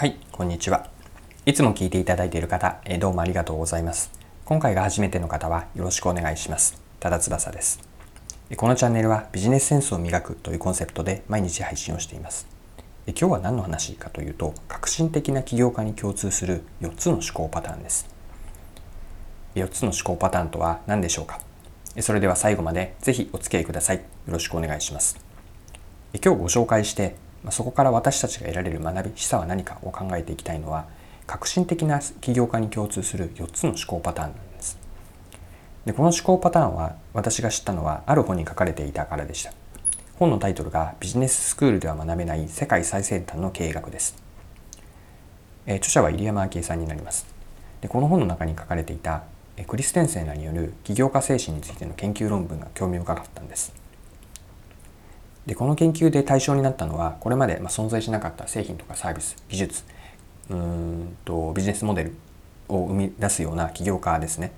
はい、こんにちは。いつも聞いていただいている方、えどうもありがとうございます。今回が初めての方はよろしくお願いします。ただ翼です。このチャンネルはビジネスセンスを磨くというコンセプトで毎日配信をしています。今日は何の話かというと、革新的な起業家に共通する4つの思考パターンです。4つの思考パターンとは何でしょうか？それでは最後までぜひお付き合いください。よろしくお願いします。今日ご紹介してまそこから私たちが得られる学び示唆は何かを考えていきたいのは革新的な起業家に共通する4つの思考パターンなんです。でこの思考パターンは私が知ったのはある本に書かれていたからでした。本のタイトルがビジネススクールでは学べない世界最先端の経営学です、え著者は入山明恵さんになります。でこの本の中に書かれていたクリステンセンらによる起業家精神についての研究論文が興味深かったんです。でこの研究で対象になったのはこれまで存在しなかった製品とかサービス技術うんとビジネスモデルを生み出すような起業家ですね。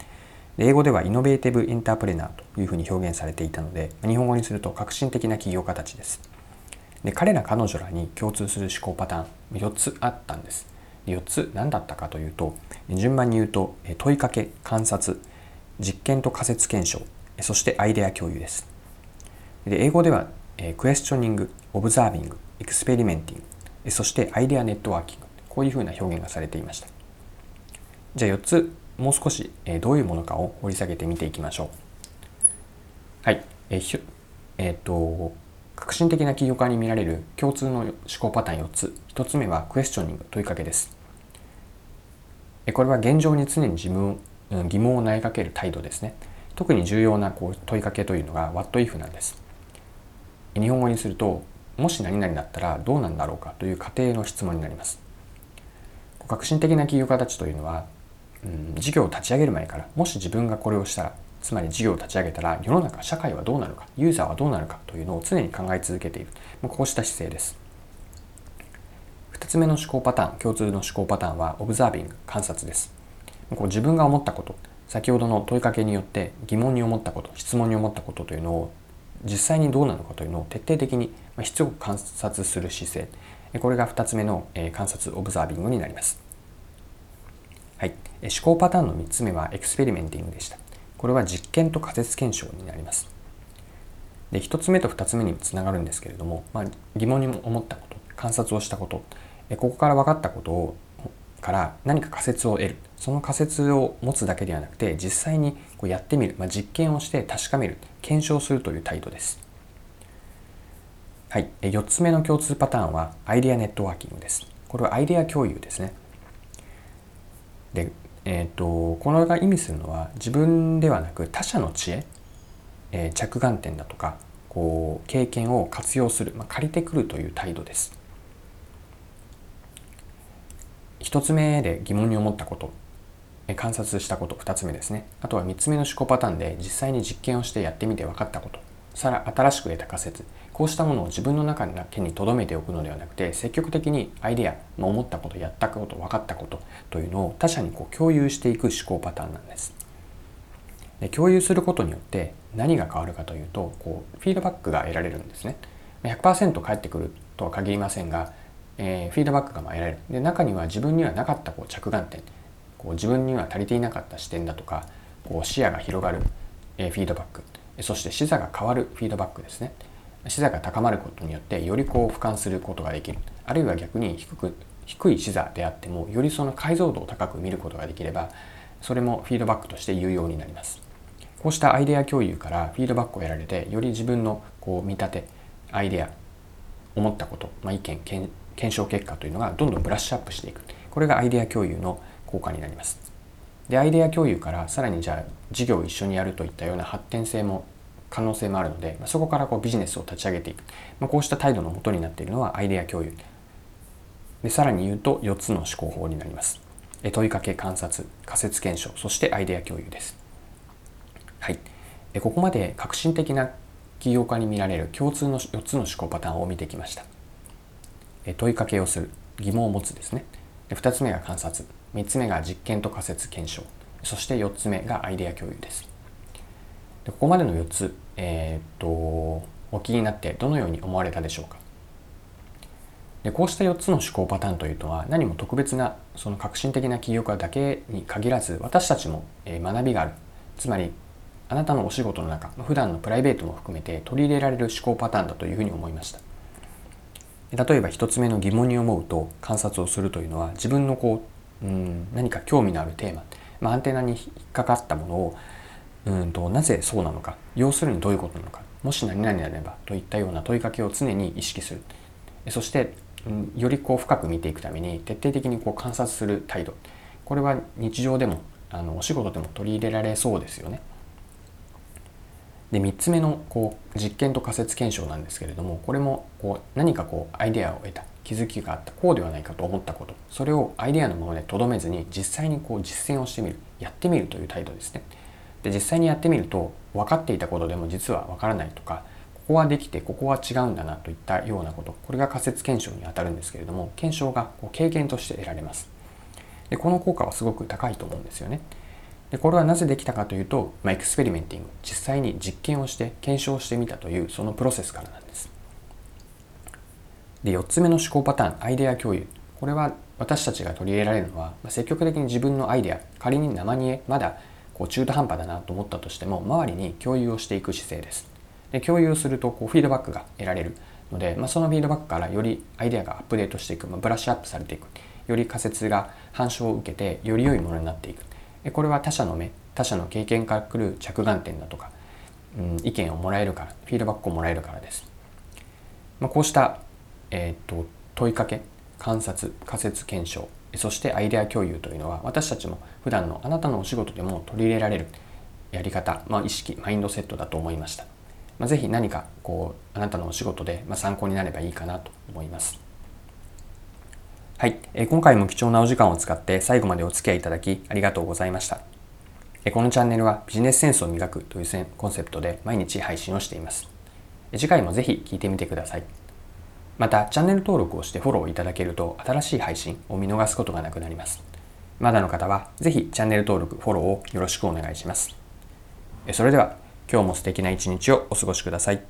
英語ではイノベーティブ・エンタープレナーというふうに表現されていたので日本語にすると革新的な起業家たちです。で彼ら彼女らに共通する思考パターン4つあったんです。4つ何だったかというと順番に言うと問いかけ観察実験と仮説検証そしてアイデア共有です。で英語では questioning、observing、experimenting、そして idea networking、こういうふうな表現がされていました。じゃあ4つ、もう少し、えどういうものかを掘り下げてみていきましょう。はい。えー、えー、と、革新的な起業家に見られる共通の思考パターン4つ。1つ目は questioning、問いかけです。これは現状に常に自分、疑問を投げかける態度ですね。特に重要なこう問いかけというのが What if なんです。日本語にするともし何々だったらどうなんだろうかという仮定の質問になります。革新的な企業家たちというのは、うん、事業を立ち上げる前からもし自分がこれをしたらつまり事業を立ち上げたら世の中社会はどうなるかユーザーはどうなるかというのを常に考え続けている。こうした姿勢です。2つ目の思考パターン共通の思考パターンはオブザービング観察です。こう自分が思ったこと先ほどの問いかけによって疑問に思ったこと質問に思ったことというのを実際にどうなのかというのを徹底的にしつこく観察する姿勢。これが2つ目の観察オブザービングになります、はい、思考パターンの3つ目はエクスペリメンティングでした。これは実験と仮説検証になります。で1つ目と2つ目につながるんですけれども、まあ、疑問に思ったこと観察をしたことここから分かったことをから何か仮説を得る。その仮説を持つだけではなくて実際にこうやってみる、まあ、実験をして確かめる検証するという態度です。はい。4つ目の共通パターンはアイデアネットワーキングです。これはアイデア共有ですね。でえーと、このが意味するのは自分ではなく他者の知恵、えー、着眼点だとかこう経験を活用する、まあ、借りてくるという態度です。1つ目で疑問に思ったこと。観察したこと2つ目ですね。あとは3つ目の思考パターンで実際に実験をしてやってみて分かったこと。さら新しく得た仮説。こうしたものを自分の中だけに留めておくのではなくて積極的にアイデア、思ったことやったこと分かったことというのを他者にこう共有していく思考パターンなんです。で共有することによって何が変わるかというとこうフィードバックが得られるんですね。100%返ってくるとは限りませんがえー、フィードバックが得られる。で中には自分にはなかったこう着眼点。こう自分には足りていなかった視点だとかこう視野が広がる、え、フィードバック。そして視座が変わるフィードバックですね。視座が高まることによってよりこう俯瞰することができる。あるいは逆に低く低い視座であってもよりその解像度を高く見ることができればそれもフィードバックとして有用になります。こうしたアイデア共有からフィードバックを得られてより自分のこう見立てアイデア思ったこと、まあ、意見検証結果というのがどんどんブラッシュアップしていく。これがアイデア共有の効果になります。でアイデア共有からさらにじゃあ事業を一緒にやるといったような発展性も可能性もあるのでそこからこうビジネスを立ち上げていく、まあ、こうした態度のもとになっているのはアイデア共有。でさらに言うと4つの思考法になります。問いかけ観察仮説検証そしてアイデア共有です。はい。ここまで革新的な起業家に見られる共通の4つの思考パターンを見てきました。問いかけをする疑問を持つですね。2つ目が観察。3つ目が実験と仮説検証。そして4つ目がアイデア共有です。でここまでの4つ、えー、っとお気になってどのように思われたでしょうか。でこうした4つの思考パターンというのは何も特別なその革新的な起業家だけに限らず私たちも学びがある。つまりあなたのお仕事の中普段のプライベートも含めて取り入れられる思考パターンだというふうに思いました。例えば1つ目の疑問に思うと観察をするというのは自分のこううん。何か興味のあるテーマ、まあ、アンテナに引っかかったものをうんとなぜそうなのか。要するにどういうことなのか。もし何々であればといったような問いかけを常に意識する。そしてよりこう深く見ていくために徹底的にこう観察する態度。これは日常でもあのお仕事でも取り入れられそうですよね。で3つ目のこう実験と仮説検証なんですけれどもこれもこう何かこうアイデアを得た気づきがあったこうではないかと思ったことそれをアイデアのままでとどめずに実際にこう実践をしてみるやってみるという態度ですね。で実際にやってみると分かっていたことでも実は分からないとかここはできてここは違うんだなといったようなことこれが仮説検証にあたるんですけれども検証がこう経験として得られますでこの効果はすごく高いと思うんですよねでこれはなぜできたかというと、まあ、エクスペリメンティング実際に実験をして検証してみたというそのプロセスからなんです。で4つ目の思考パターンアイデア共有。これは私たちが取り入れられるのは、まあ、積極的に自分のアイデア仮に生煮えまだこう中途半端だなと思ったとしても周りに共有をしていく姿勢です。で共有するとこうフィードバックが得られる。ので、まあ、そのフィードバックからよりアイデアがアップデートしていく、まあ、ブラッシュアップされていく。より仮説が反証を受けてより良いものになっていく。これは他者の目他者の経験から来る着眼点だとか、うん、意見をもらえるからフィードバックをもらえるからです、まあ、こうした、えー、っと問いかけ観察仮説検証そしてアイデア共有というのは私たちも普段のあなたのお仕事でも取り入れられるやり方、まあ、意識マインドセットだと思いましたまあ、ぜひ何かこうあなたのお仕事でま参考になればいいかなと思います。はい、え今回も貴重なお時間を使って最後までお付き合いいただきありがとうございました。えこのチャンネルはビジネスセンスを磨くというコンセプトで毎日配信をしています。次回もぜひ聞いてみてください。また、チャンネル登録をしてフォローいただけると新しい配信を見逃すことがなくなります。まだの方はぜひチャンネル登録、フォローをよろしくお願いします。それでは今日も素敵な一日をお過ごしください。